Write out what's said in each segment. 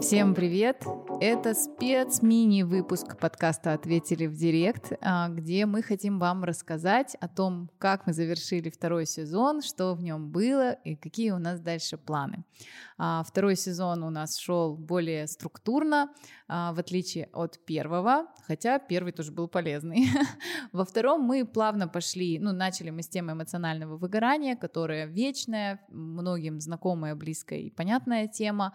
Всем привет! Это спец-мини-выпуск подкаста «Ответили в директ», а, где мы хотим вам рассказать о том, как мы завершили второй сезон, что в нем было и какие у нас дальше планы. А, второй сезон у нас шел более структурно, а, в отличие от первого, хотя первый тоже был полезный. Во втором мы плавно пошли, ну, начали мы с темы эмоционального выгорания, которая вечная, многим знакомая, близкая и понятная тема,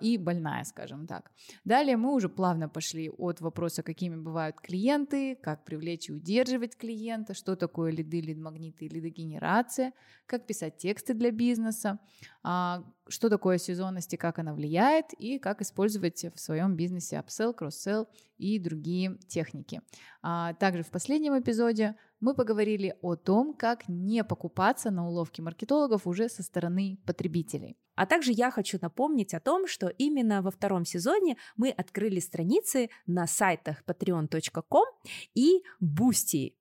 и больная скажем так. Далее мы уже плавно пошли от вопроса, какими бывают клиенты, как привлечь и удерживать клиента, что такое лиды, лид-магниты и лидогенерация, как писать тексты для бизнеса, а, что такое сезонность и как она влияет, и как использовать в своем бизнесе upsell, cross-sell и другие техники. А, также в последнем эпизоде мы поговорили о том, как не покупаться на уловки маркетологов уже со стороны потребителей. А также я хочу напомнить о том, что именно во втором сезоне мы открыли страницы на сайтах patreon.com и Boosty.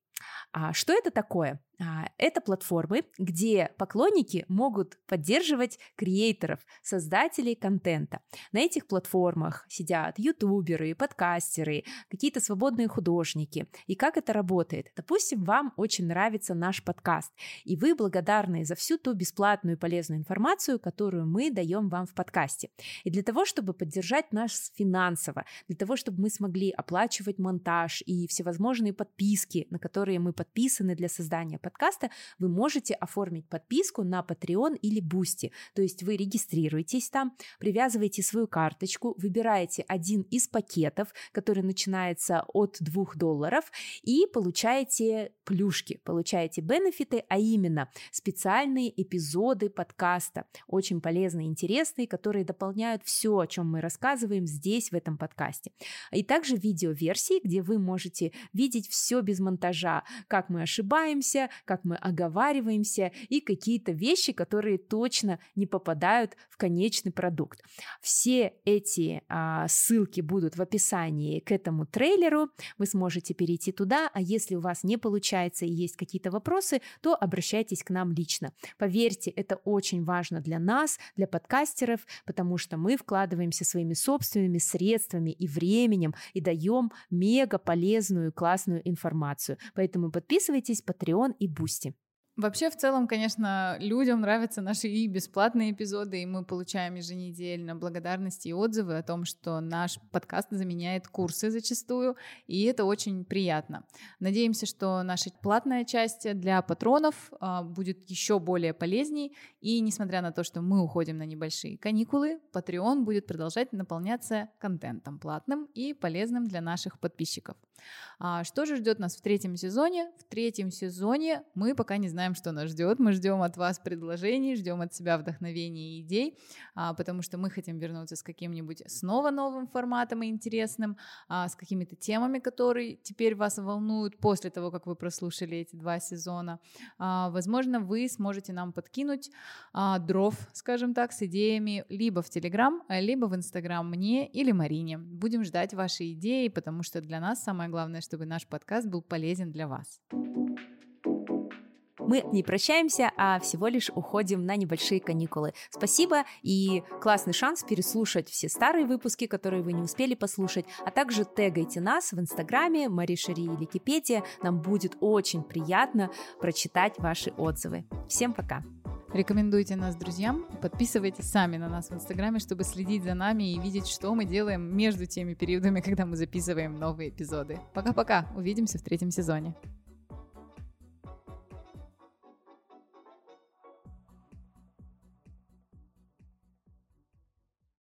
А что это такое? А, это платформы, где поклонники могут поддерживать креаторов, создателей контента. На этих платформах сидят ютуберы, подкастеры, какие-то свободные художники. И как это работает? Допустим, вам очень нравится наш подкаст, и вы благодарны за всю ту бесплатную полезную информацию, которую мы даем вам в подкасте. И для того, чтобы поддержать нас финансово, для того, чтобы мы смогли оплачивать монтаж и всевозможные подписки, на которые мы подписаны для создания подкаста, вы можете оформить подписку на Patreon или Boosty. То есть вы регистрируетесь там, привязываете свою карточку, выбираете один из пакетов, который начинается от 2 долларов, и получаете плюшки, получаете бенефиты, а именно специальные эпизоды подкаста, очень полезные, интересные, которые дополняют все, о чем мы рассказываем здесь, в этом подкасте. И также видеоверсии, где вы можете видеть все без монтажа, как мы ошибаемся, как мы оговариваемся и какие-то вещи, которые точно не попадают в конечный продукт. Все эти а, ссылки будут в описании к этому трейлеру, вы сможете перейти туда, а если у вас не получается и есть какие-то вопросы, то обращайтесь к нам лично. Поверьте, это очень важно для нас, для подкастеров, потому что мы вкладываемся своими собственными средствами и временем и даем мега полезную классную информацию. Поэтому подписывайтесь, Patreon и Boosty. Вообще, в целом, конечно, людям нравятся наши и бесплатные эпизоды, и мы получаем еженедельно благодарности и отзывы о том, что наш подкаст заменяет курсы зачастую, и это очень приятно. Надеемся, что наша платная часть для патронов а, будет еще более полезней, и несмотря на то, что мы уходим на небольшие каникулы, Patreon будет продолжать наполняться контентом платным и полезным для наших подписчиков. А что же ждет нас в третьем сезоне? В третьем сезоне мы пока не знаем, что нас ждет. Мы ждем от вас предложений, ждем от себя вдохновения и идей, а, потому что мы хотим вернуться с каким-нибудь снова новым форматом и интересным, а, с какими-то темами, которые теперь вас волнуют после того, как вы прослушали эти два сезона. А, возможно, вы сможете нам подкинуть дров, скажем так, с идеями либо в Телеграм, либо в Инстаграм мне или Марине. Будем ждать ваши идеи, потому что для нас самое главное, чтобы наш подкаст был полезен для вас. Мы не прощаемся, а всего лишь уходим на небольшие каникулы. Спасибо и классный шанс переслушать все старые выпуски, которые вы не успели послушать, а также тегайте нас в Инстаграме Маришери или Кипетия. Нам будет очень приятно прочитать ваши отзывы. Всем пока! Рекомендуйте нас друзьям, подписывайтесь сами на нас в Инстаграме, чтобы следить за нами и видеть, что мы делаем между теми периодами, когда мы записываем новые эпизоды. Пока-пока, увидимся в третьем сезоне.